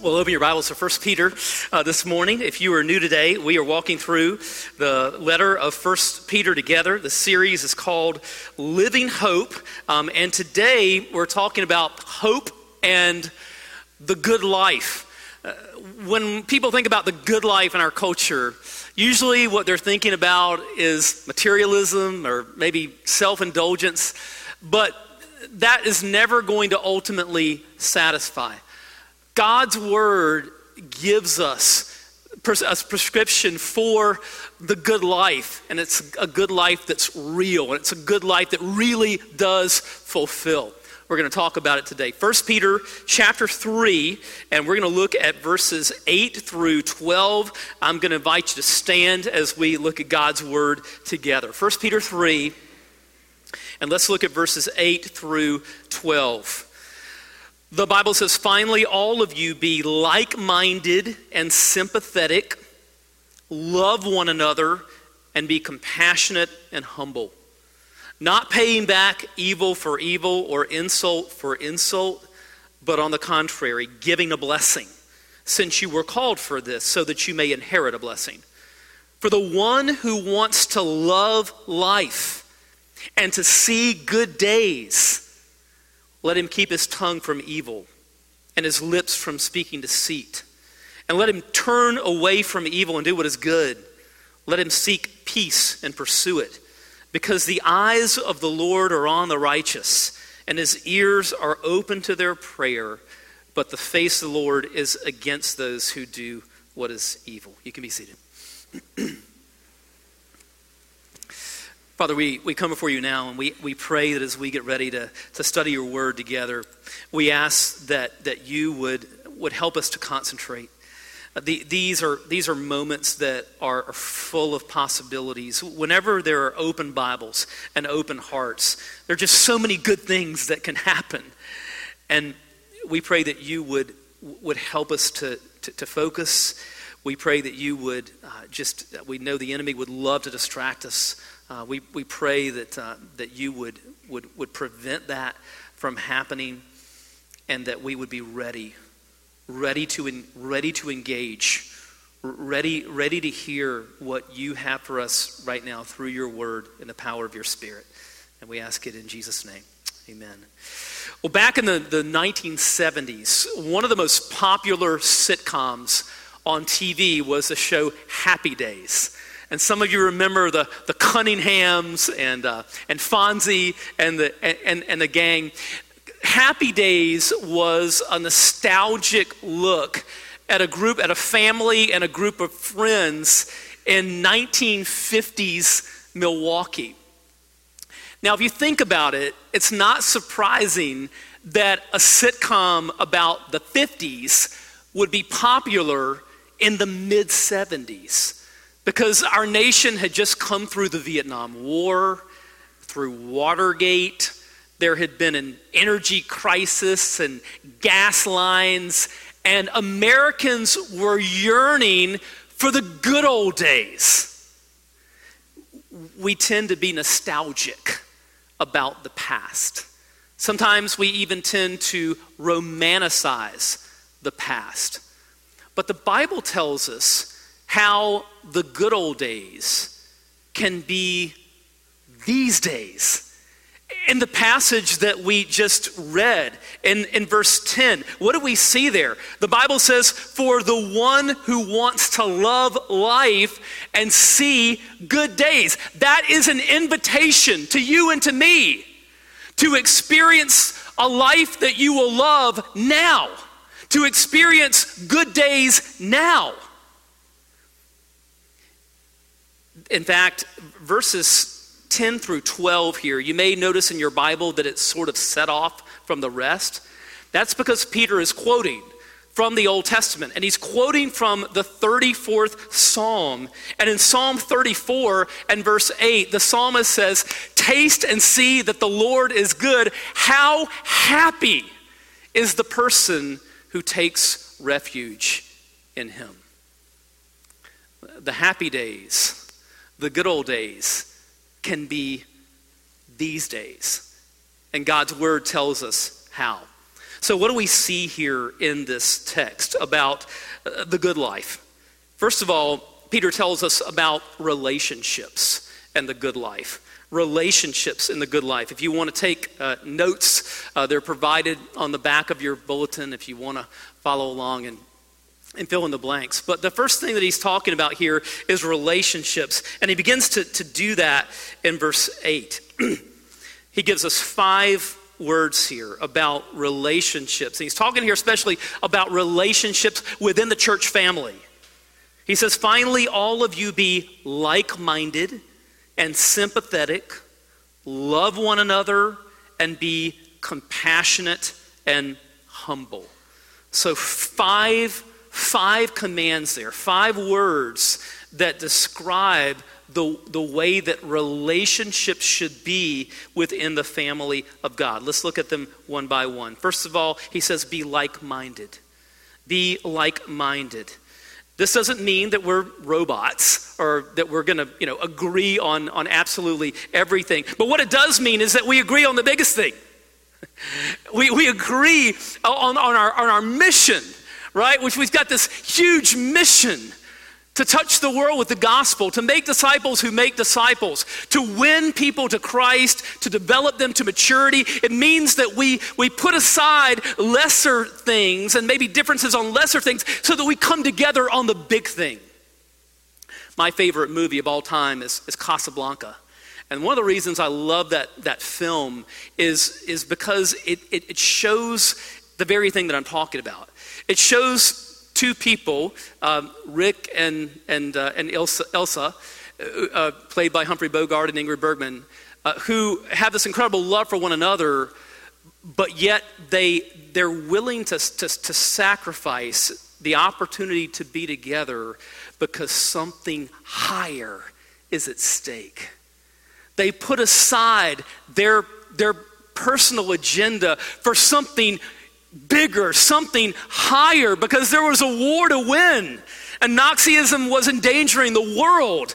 Well, open your Bibles to 1 Peter uh, this morning. If you are new today, we are walking through the letter of 1 Peter together. The series is called Living Hope. Um, and today we're talking about hope and the good life. Uh, when people think about the good life in our culture, usually what they're thinking about is materialism or maybe self indulgence, but that is never going to ultimately satisfy. God's word gives us a prescription for the good life, and it's a good life that's real, and it's a good life that really does fulfill. We're going to talk about it today. 1 Peter chapter 3, and we're going to look at verses 8 through 12. I'm going to invite you to stand as we look at God's word together. 1 Peter 3, and let's look at verses 8 through 12. The Bible says, finally, all of you be like minded and sympathetic, love one another, and be compassionate and humble. Not paying back evil for evil or insult for insult, but on the contrary, giving a blessing, since you were called for this, so that you may inherit a blessing. For the one who wants to love life and to see good days, let him keep his tongue from evil and his lips from speaking deceit. And let him turn away from evil and do what is good. Let him seek peace and pursue it. Because the eyes of the Lord are on the righteous, and his ears are open to their prayer, but the face of the Lord is against those who do what is evil. You can be seated. Father, we, we come before you now and we, we pray that as we get ready to, to study your word together, we ask that, that you would, would help us to concentrate. Uh, the, these, are, these are moments that are, are full of possibilities. Whenever there are open Bibles and open hearts, there are just so many good things that can happen. And we pray that you would, would help us to, to, to focus. We pray that you would uh, just, we know the enemy would love to distract us uh, we, we pray that, uh, that you would, would, would prevent that from happening and that we would be ready, ready to, in, ready to engage, ready, ready to hear what you have for us right now through your word and the power of your spirit. And we ask it in Jesus' name. Amen. Well, back in the, the 1970s, one of the most popular sitcoms on TV was the show Happy Days. And some of you remember the, the Cunninghams and, uh, and Fonzie and the, and, and the gang. Happy Days was a nostalgic look at a group, at a family and a group of friends in 1950s Milwaukee. Now, if you think about it, it's not surprising that a sitcom about the 50s would be popular in the mid 70s. Because our nation had just come through the Vietnam War, through Watergate. There had been an energy crisis and gas lines, and Americans were yearning for the good old days. We tend to be nostalgic about the past. Sometimes we even tend to romanticize the past. But the Bible tells us how the good old days can be these days. In the passage that we just read in, in verse 10, what do we see there? The Bible says, For the one who wants to love life and see good days. That is an invitation to you and to me to experience a life that you will love now, to experience good days now. In fact, verses 10 through 12 here, you may notice in your Bible that it's sort of set off from the rest. That's because Peter is quoting from the Old Testament. And he's quoting from the 34th Psalm. And in Psalm 34 and verse 8, the psalmist says, Taste and see that the Lord is good. How happy is the person who takes refuge in him. The happy days, the good old days, can be these days. And God's word tells us how. So, what do we see here in this text about uh, the good life? First of all, Peter tells us about relationships and the good life. Relationships in the good life. If you want to take uh, notes, uh, they're provided on the back of your bulletin if you want to follow along and and fill in the blanks. But the first thing that he's talking about here is relationships. And he begins to, to do that in verse 8. he gives us five words here about relationships. And he's talking here especially about relationships within the church family. He says, finally, all of you be like minded and sympathetic, love one another, and be compassionate and humble. So, five five commands there, five words that describe the, the way that relationships should be within the family of God. Let's look at them one by one. First of all, he says, be like minded. Be like minded. This doesn't mean that we're robots or that we're going to you know, agree on, on absolutely everything. But what it does mean is that we agree on the biggest thing. We, we agree on, on, our, on our mission right? Which we've got this huge mission to touch the world with the gospel, to make disciples who make disciples, to win people to Christ, to develop them to maturity. It means that we, we put aside lesser things and maybe differences on lesser things so that we come together on the big thing. My favorite movie of all time is, is Casablanca. And one of the reasons I love that, that film is, is because it, it, it shows the very thing that I'm talking about. It shows two people, um, Rick and, and, uh, and Elsa, Elsa uh, uh, played by Humphrey Bogart and Ingrid Bergman, uh, who have this incredible love for one another, but yet they, they're willing to, to, to sacrifice the opportunity to be together because something higher is at stake. They put aside their, their personal agenda for something bigger, something higher, because there was a war to win. And Nazism was endangering the world.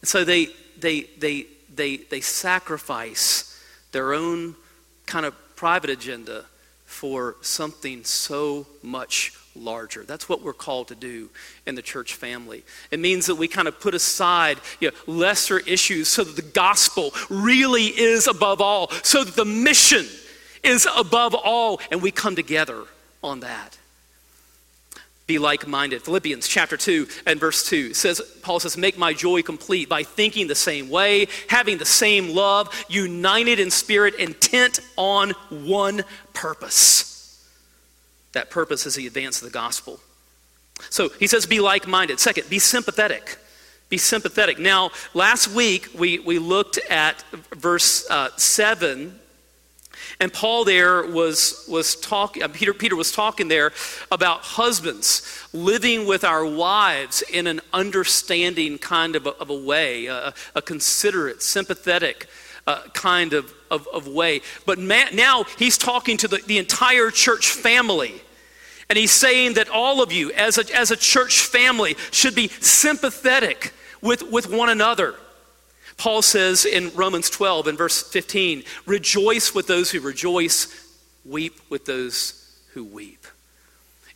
And so they, they, they, they, they sacrifice their own kind of private agenda for something so much larger. That's what we're called to do in the church family. It means that we kind of put aside you know, lesser issues so that the gospel really is above all, so that the mission is above all, and we come together on that. Be like minded. Philippians chapter 2 and verse 2 says, Paul says, Make my joy complete by thinking the same way, having the same love, united in spirit, intent on one purpose. That purpose is the advance of the gospel. So he says, Be like minded. Second, be sympathetic. Be sympathetic. Now, last week we, we looked at verse uh, 7 and Paul there was, was talking, uh, Peter, Peter was talking there about husbands living with our wives in an understanding kind of a, of a way, a, a considerate, sympathetic uh, kind of, of, of, way. But now he's talking to the, the entire church family. And he's saying that all of you, as a, as a church family, should be sympathetic with, with one another. Paul says in Romans 12 and verse 15, rejoice with those who rejoice, weep with those who weep.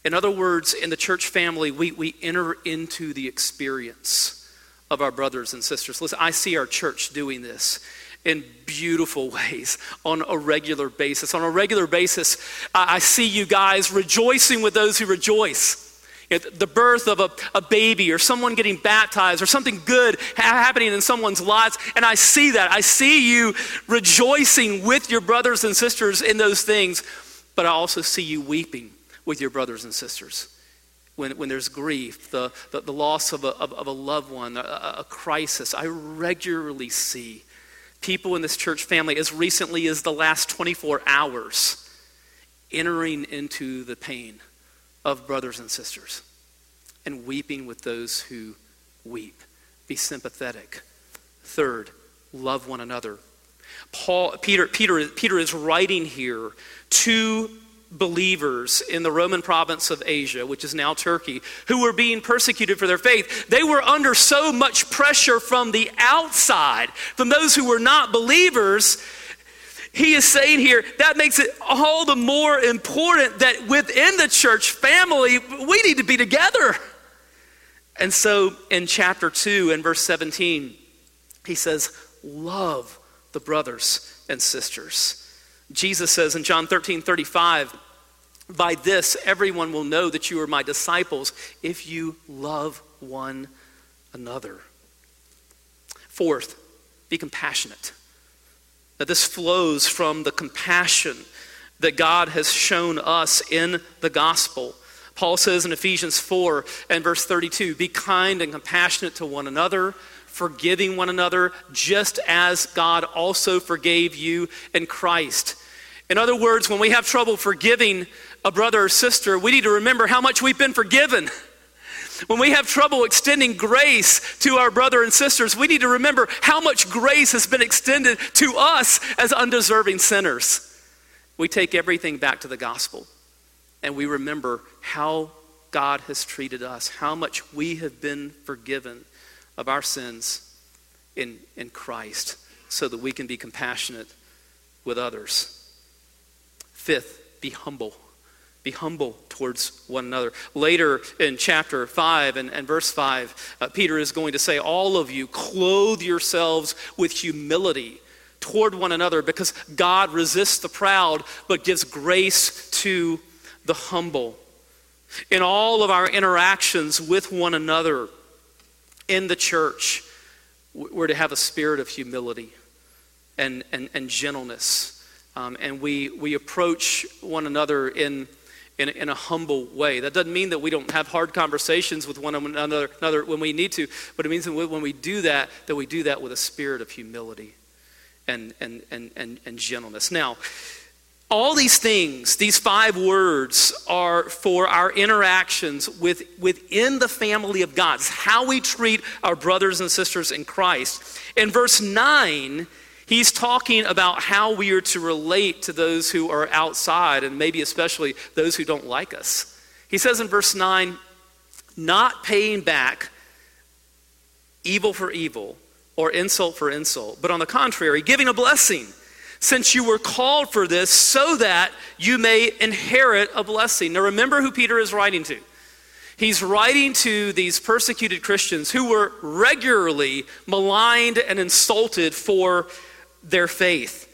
In other words, in the church family, we, we enter into the experience of our brothers and sisters. Listen, I see our church doing this in beautiful ways on a regular basis. On a regular basis, I, I see you guys rejoicing with those who rejoice you know, the birth of a, a baby or someone getting baptized or something good ha- happening in someone's lives. And I see that. I see you rejoicing with your brothers and sisters in those things, but I also see you weeping with your brothers and sisters. When, when there's grief, the, the, the loss of a, of, of, a loved one, a, a crisis, I regularly see people in this church family as recently as the last 24 hours entering into the pain of brothers and sisters and weeping with those who weep. Be sympathetic. Third, love one another. Paul, Peter, Peter, Peter is writing here to believers in the Roman province of Asia, which is now Turkey, who were being persecuted for their faith. They were under so much pressure from the outside, from those who were not believers. He is saying here that makes it all the more important that within the church family, we need to be together. And so in chapter 2 and verse 17, he says, Love the brothers and sisters. Jesus says in John 13 35, By this everyone will know that you are my disciples if you love one another. Fourth, be compassionate. That this flows from the compassion that God has shown us in the gospel. Paul says in Ephesians 4 and verse 32 Be kind and compassionate to one another forgiving one another, just as God also forgave you in Christ. In other words, when we have trouble forgiving a brother or sister, we need to remember how much we've been forgiven. When we have trouble extending grace to our brother and sisters, we need to remember how much grace has been extended to us as undeserving sinners. We take everything back to the gospel and we remember how God has treated us, how much we have been forgiven of our sins in, in Christ so that we can be compassionate with others. Fifth, be humble. Be humble towards one another. Later in chapter 5 and, and verse 5, uh, Peter is going to say, All of you, clothe yourselves with humility toward one another because God resists the proud but gives grace to the humble. In all of our interactions with one another, in the church, we're to have a spirit of humility and, and, and gentleness. Um, and we, we approach one another in, in, in, a humble way. That doesn't mean that we don't have hard conversations with one another, another when we need to, but it means that when we do that, that we do that with a spirit of humility and, and, and, and, and gentleness. Now, all these things, these five words, are for our interactions with, within the family of God. It's how we treat our brothers and sisters in Christ. In verse 9, he's talking about how we are to relate to those who are outside, and maybe especially those who don't like us. He says in verse 9, not paying back evil for evil or insult for insult, but on the contrary, giving a blessing since you were called for this so that you may inherit a blessing. Now, remember who Peter is writing to. He's writing to these persecuted Christians who were regularly maligned and insulted for their faith.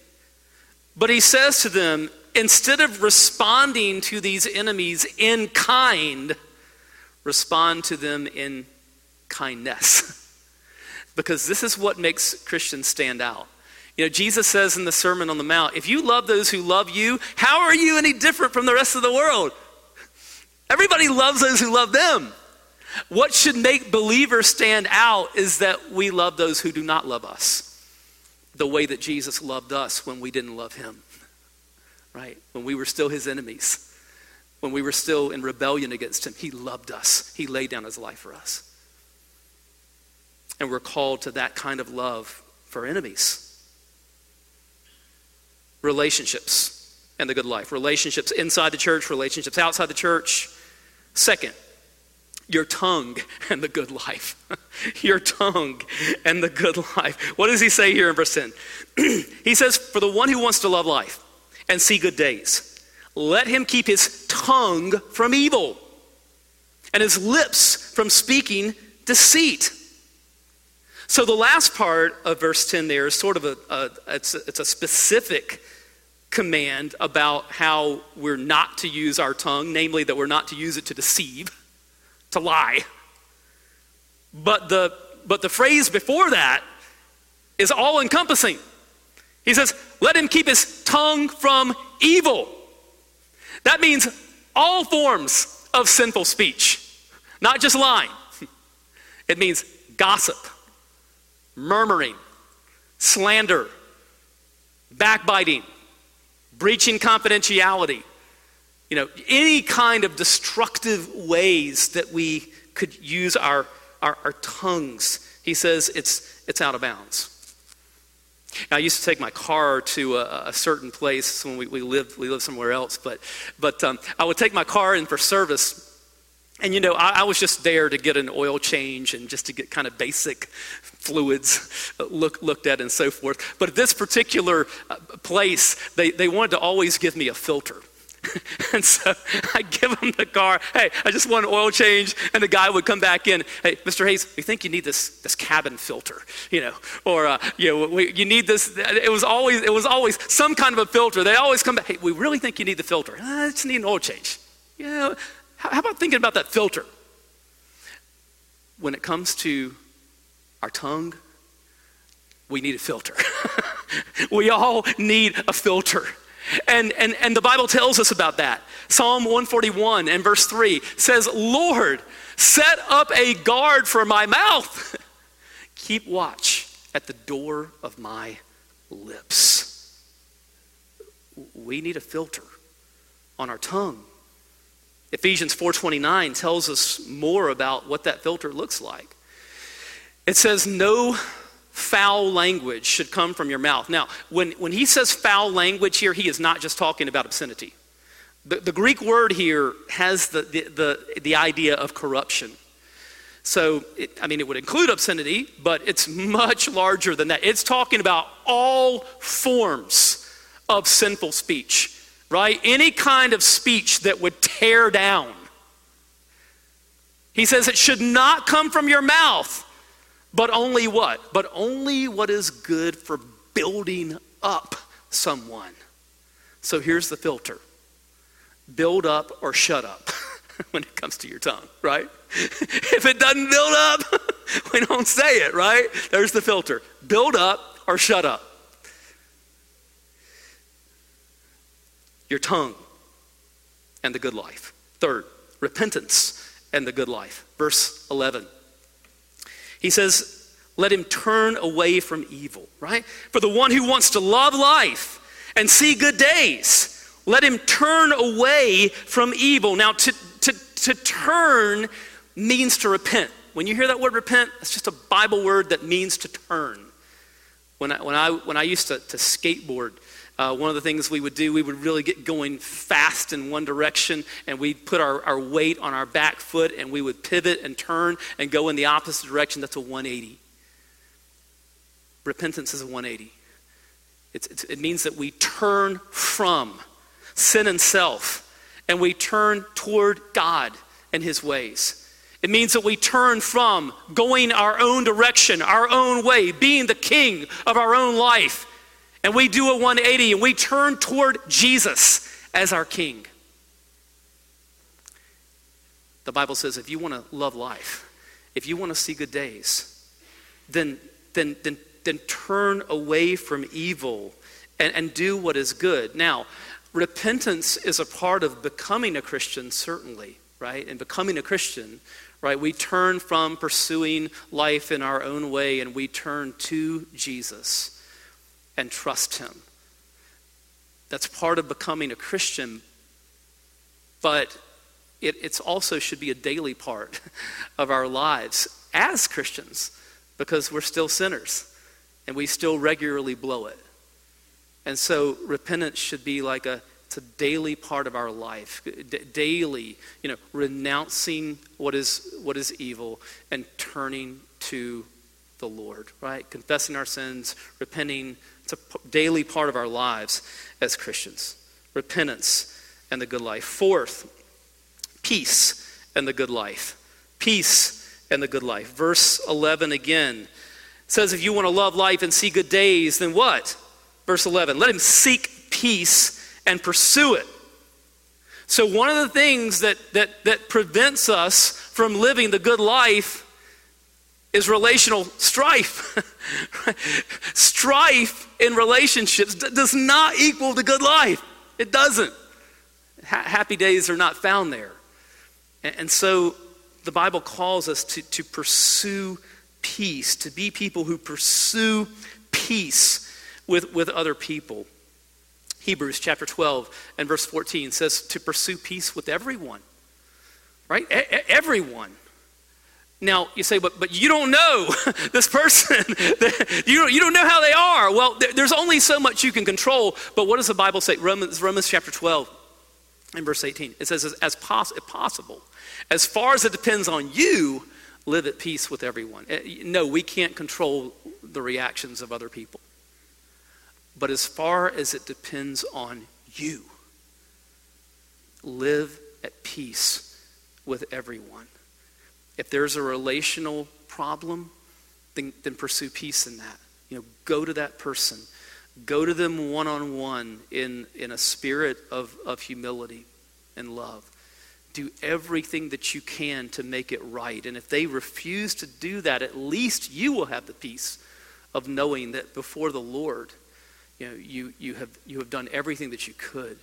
But he says to them, instead of responding to these enemies in kind, respond to them in kindness. because this is what makes Christians stand out. You know, Jesus says in the Sermon on the Mount, if you love those who love you, how are you any different from the rest of the world? Everybody loves those who love them. What should make believers stand out is that we love those who do not love us the way that Jesus loved us when we didn't love him, right? When we were still his enemies, when we were still in rebellion against him, he loved us. He laid down his life for us. And we're called to that kind of love for enemies relationships and the good life. Relationships inside the church, relationships outside the church. Second, your tongue and the good life. your tongue and the good life. What does he say here in verse 10? he says, For the one who wants to love life and see good days, let him keep his tongue from evil and his lips from speaking deceit. So the last part of verse 10 there is sort of a, a it's, a it's a specific command about how we're not to use our tongue, namely that we're not to use it to deceive, to lie. But the, but the phrase before that is all encompassing. He says, let him keep his tongue from evil. That means all forms of sinful speech, not just lying. It means gossip, murmuring, slander, backbiting breaching confidentiality, you know, any kind of destructive ways that we could use our, our, our tongues, he says it's, it's out of bounds. Now, I used to take my car to a, a certain place when we, we lived we lived somewhere else, but but um, I would take my car in for service, and you know I, I, was just there to get an oil change and just to get kind of basic fluids look, looked at and so forth. But at this particular uh, place, they they wanted to always give me a filter. and so I give him the car. Hey, I just want an oil change. And the guy would come back in. Hey, Mr. Hayes, we think you need this, this cabin filter, you know, or uh, you know, we, you need this. It was always it was always some kind of a filter. They always come back. Hey, we really think you need the filter. I just need an oil change. You know, how, how about thinking about that filter? When it comes to our tongue, we need a filter. we all need a filter. And, and, and the Bible tells us about that. Psalm 141 and verse 3 says, Lord, set up a guard for my mouth. Keep watch at the door of my lips. We need a filter on our tongue. Ephesians 4:29 tells us more about what that filter looks like. It says no foul language should come from your mouth. Now, when, when he says foul language here, he is not just talking about obscenity. The, the Greek word here has the, the, the, the idea of corruption. So, it, I mean, it would include obscenity, but it's much larger than that. It's talking about all forms of sinful speech, right? Any kind of speech that would tear down. He says it should not come from your mouth. But only what? But only what is good for building up someone. So here's the filter build up or shut up when it comes to your tongue, right? if it doesn't build up, we don't say it, right? There's the filter build up or shut up. Your tongue and the good life. Third, repentance and the good life. Verse 11. He says, let him turn away from evil, right? For the one who wants to love life and see good days, let him turn away from evil. Now, to, to, to turn means to repent. When you hear that word repent, it's just a Bible word that means to turn. When I, when I, when I used to, to skateboard, uh, one of the things we would do, we would really get going fast in one direction, and we'd put our, our weight on our back foot, and we would pivot and turn and go in the opposite direction. That's a 180. Repentance is a 180. It's, it's, it means that we turn from sin and self, and we turn toward God and His ways. It means that we turn from going our own direction, our own way, being the king of our own life, and we do a 180 and we turn toward Jesus as our King. The Bible says if you want to love life, if you want to see good days, then, then, then, then turn away from evil and, and do what is good. Now, repentance is a part of becoming a Christian, certainly, right? And becoming a Christian, right? We turn from pursuing life in our own way and we turn to Jesus and trust Him. That's part of becoming a Christian, but it it's also should be a daily part of our lives as Christians because we're still sinners and we still regularly blow it. And so repentance should be like a it's a daily part of our life. D- daily, you know, renouncing what is what is evil and turning to the Lord, right? Confessing our sins, repenting, it's a daily part of our lives as Christians. Repentance and the good life. Fourth, peace and the good life. Peace and the good life. Verse 11 again says, If you want to love life and see good days, then what? Verse 11, let him seek peace and pursue it. So, one of the things that, that, that prevents us from living the good life is relational strife. strife in relationships does not equal the good life. It doesn't. Ha- happy days are not found there. And, and so the Bible calls us to, to pursue peace, to be people who pursue peace with, with other people. Hebrews chapter 12 and verse 14 says to pursue peace with everyone, right? E- everyone. Now, you say, but, but you don't know this person. you, don't, you don't know how they are. Well, there's only so much you can control. But what does the Bible say? Romans, Romans chapter 12 and verse 18. It says, as, as poss- possible, as far as it depends on you, live at peace with everyone. Eh, no, we can't control the reactions of other people. But as far as it depends on you, live at peace with everyone. If there's a relational problem, then, then pursue peace in that. You know, go to that person. Go to them one on one in in a spirit of, of humility and love. Do everything that you can to make it right. And if they refuse to do that, at least you will have the peace of knowing that before the Lord, you know, you, you, have, you have done everything that you could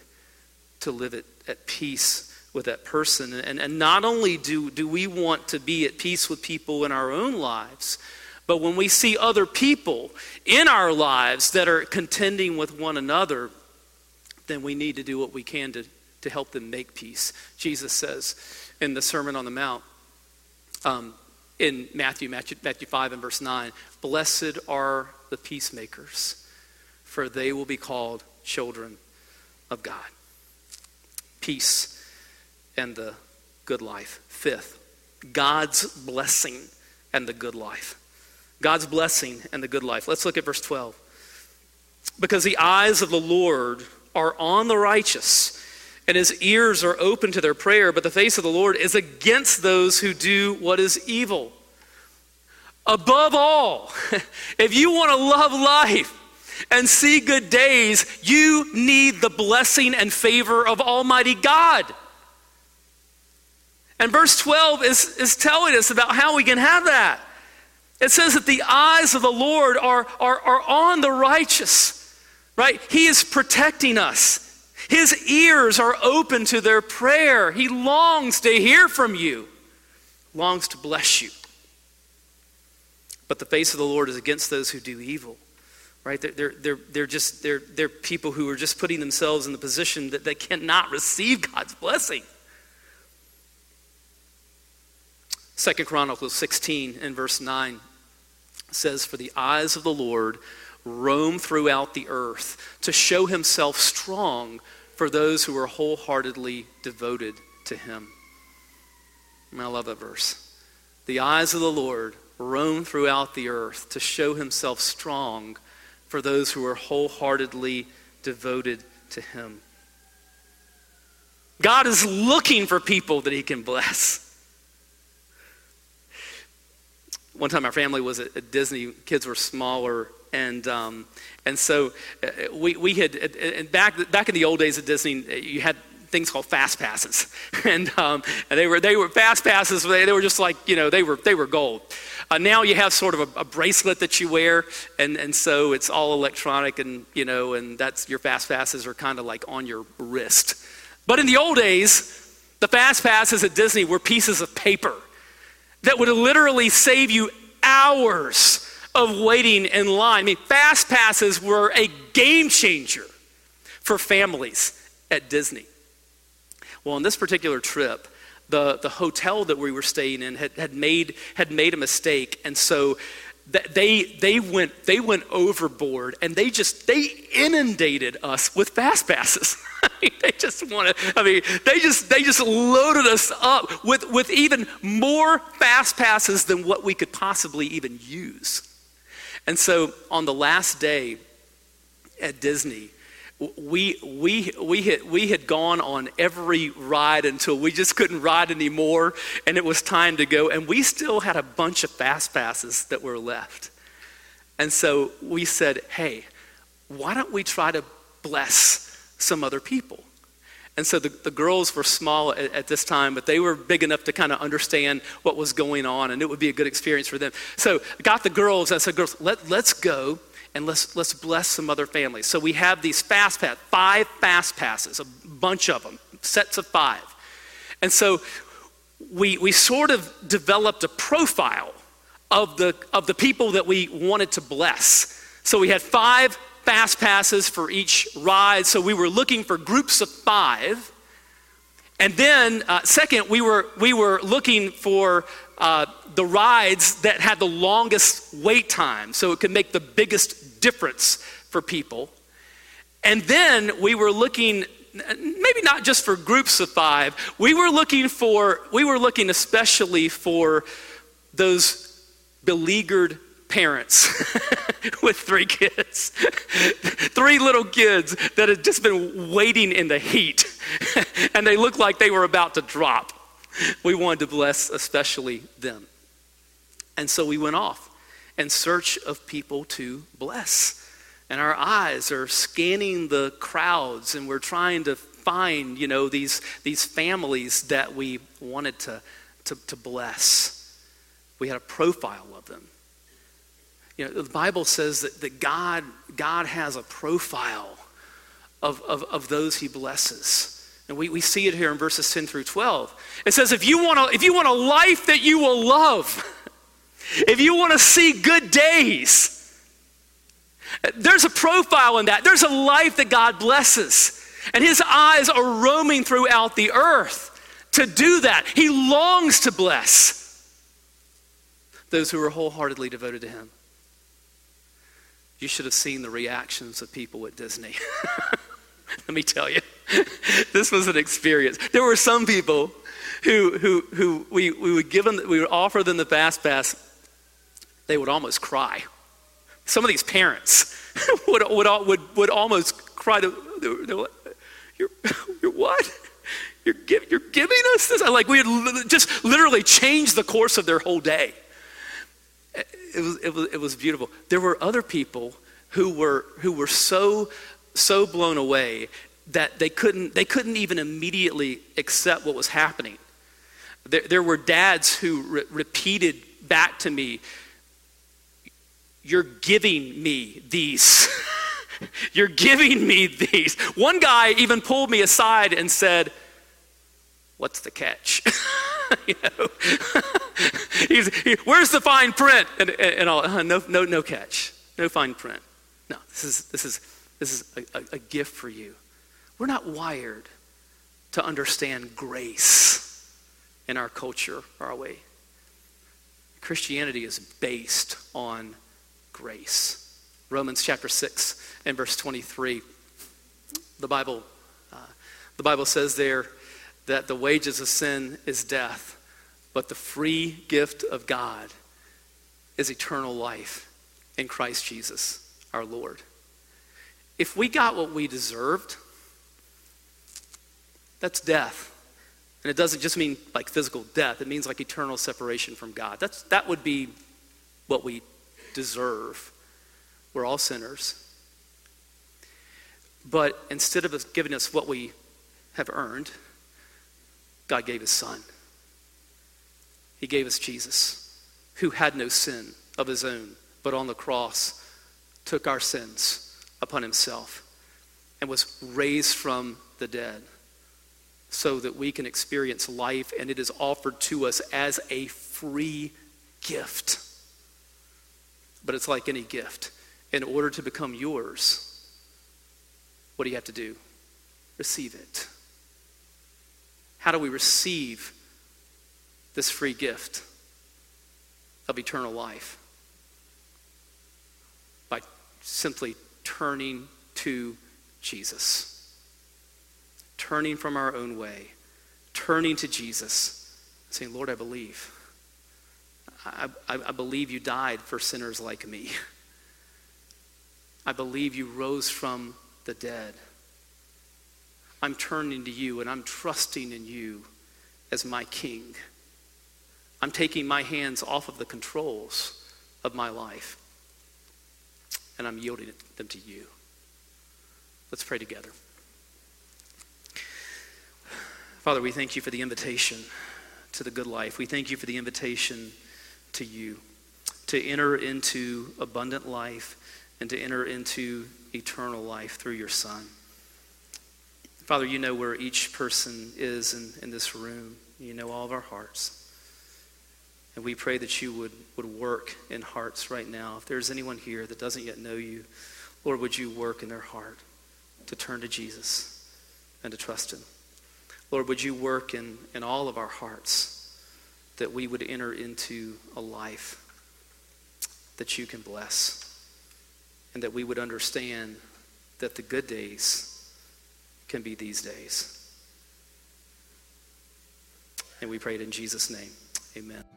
to live at, at peace with that person. And, and not only do, do we want to be at peace with people in our own lives, but when we see other people in our lives that are contending with one another, then we need to do what we can to, to help them make peace. Jesus says in the Sermon on the Mount, um, in Matthew, Matthew, Matthew 5 and verse 9, Blessed are the peacemakers for they will be called children of God. Peace and the good life. Fifth, God's blessing and the good life. God's blessing and the good life. Let's look at verse 12. Because the eyes of the Lord are on the righteous, and his ears are open to their prayer, but the face of the Lord is against those who do what is evil. Above all, if you want to love life, and see good days, you need the blessing and favor of Almighty God. And verse 12 is, is telling us about how we can have that. It says that the eyes of the Lord are, are, are on the righteous, right? He is protecting us. His ears are open to their prayer. He longs to hear from you, longs to bless you. But the face of the Lord is against those who do evil right? They're, they're, they're, they're just, they're, they're people who are just putting themselves in the position that they cannot receive God's blessing. Second Chronicles 16 and verse 9 says, For the eyes of the Lord roam throughout the earth to show himself strong for those who are wholeheartedly devoted to him. I love that verse. The eyes of the Lord roam throughout the earth to show himself strong for those who are wholeheartedly devoted to Him. God is looking for people that He can bless. One time, our family was at, Disney. Kids were smaller, and um, and so uh, we we had and back back in the old days at Disney, you had things called fast passes, and um, and they were they were fast passes. They, they were just like you know they were they were gold. Uh, now you have sort of a, a, bracelet that you wear, and, and so it's all electronic, and you know, and that's your fast passes are kind of like on your wrist. But in the old days, the fast passes at Disney were pieces of paper that would literally save you hours of waiting in line. I mean, fast passes were a game changer for families at Disney. Well, on this particular trip, the, the hotel that we were staying in had, had, made, had made a mistake. And so they, they, went, they went overboard and they just, they inundated us with fast passes. I mean, they just wanted, I mean, they just, they just loaded us up with, with even more fast passes than what we could possibly even use. And so on the last day at Disney, we, we, we, had, we had gone on every ride until we just couldn't ride anymore, and it was time to go. And we still had a bunch of fast passes that were left. And so we said, hey, why don't we try to bless some other people? And so the, the girls were small at, at this time, but they were big enough to kind of understand what was going on, and it would be a good experience for them. So got the girls, I said, girls, let, let's go and let's, let's bless some other families. So we have these fast pass, five fast passes, a bunch of them, sets of five. And so we, we sort of developed a profile of the, of the people that we wanted to bless. So we had five fast passes for each ride, so we were looking for groups of five. And then, uh, second, we were, we were looking for uh, the rides that had the longest wait time, so it could make the biggest difference for people. And then we were looking, maybe not just for groups of five, we were looking for, we were looking especially for those beleaguered parents with three kids. three little kids that had just been waiting in the heat and they looked like they were about to drop. We wanted to bless especially them. And so we went off in search of people to bless. And our eyes are scanning the crowds and we're trying to find, you know, these, these families that we wanted to, to, to bless. We had a profile of them. You know, the Bible says that, that God, God has a profile of, of, of those he blesses. And we, we see it here in verses 10 through 12. It says, if you, want a, if you want a life that you will love, if you want to see good days, there's a profile in that. There's a life that God blesses. And his eyes are roaming throughout the earth to do that. He longs to bless those who are wholeheartedly devoted to him. You should have seen the reactions of people at Disney. Let me tell you, this was an experience. There were some people who, who, who we, we, would give them, we would offer them the fast pass, they would almost cry. Some of these parents would, would, would, would almost cry. You're, you're what? You're, give, you're giving us this? Like we had just literally changed the course of their whole day it was, it was, it was beautiful. There were other people who were, who were so, so blown away that they couldn't, they couldn't even immediately accept what was happening. There, there were dads who re- repeated back to me, You're giving me these. You're giving me these. One guy even pulled me aside and said, What's the catch? you know, he, where's the fine print? And, and, and all, uh, no, no, no catch, no fine print. No, this is, this is, this is a, a, a gift for you. We're not wired to understand grace in our culture, are we? Christianity is based on grace. Romans chapter 6 and verse 23. The Bible, uh, the Bible says there that the wages of sin is death, but the free gift of God is eternal life in Christ Jesus, our Lord. If we got what we deserved, that's death. And it doesn't just mean like physical death, it means like eternal separation from God. That's, that would be what we deserve. We're all sinners. But instead of giving us what we have earned, God gave his son. He gave us Jesus, who had no sin of his own, but on the cross took our sins upon himself and was raised from the dead so that we can experience life and it is offered to us as a free gift. But it's like any gift. In order to become yours, what do you have to do? Receive it. How do we receive this free gift of eternal life? By simply turning to Jesus. Turning from our own way, turning to Jesus, saying, Lord, I believe. I, I, I, believe you died for sinners like me. I believe you rose from the dead. I'm turning to you and I'm trusting in you as my king. I'm taking my hands off of the controls of my life and I'm yielding them to you. Let's pray together. Father, we thank you for the invitation to the good life. We thank you for the invitation to you to enter into abundant life and to enter into eternal life through your Son. Father, you know where each person is in, in this room. You know all of our hearts. And we pray that you would, would work in hearts right now. If there's anyone here that doesn't yet know you, Lord, would you work in their heart to turn to Jesus and to trust him? Lord, would you work in, in all of our hearts that we would enter into a life that you can bless and that we would understand that the good days can be these days. And we pray it in Jesus' name. Amen.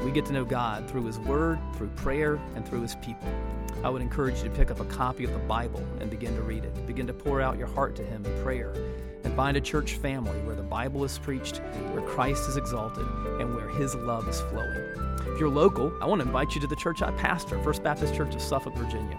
We get to know God through His Word, through prayer, and through His people. I would encourage you to pick up a copy of the Bible and begin to read it. Begin to pour out your heart to Him in prayer. And find a church family where the Bible is preached, where Christ is exalted, and where His love is flowing. If you're local, I want to invite you to the church I pastor, First Baptist Church of Suffolk, Virginia.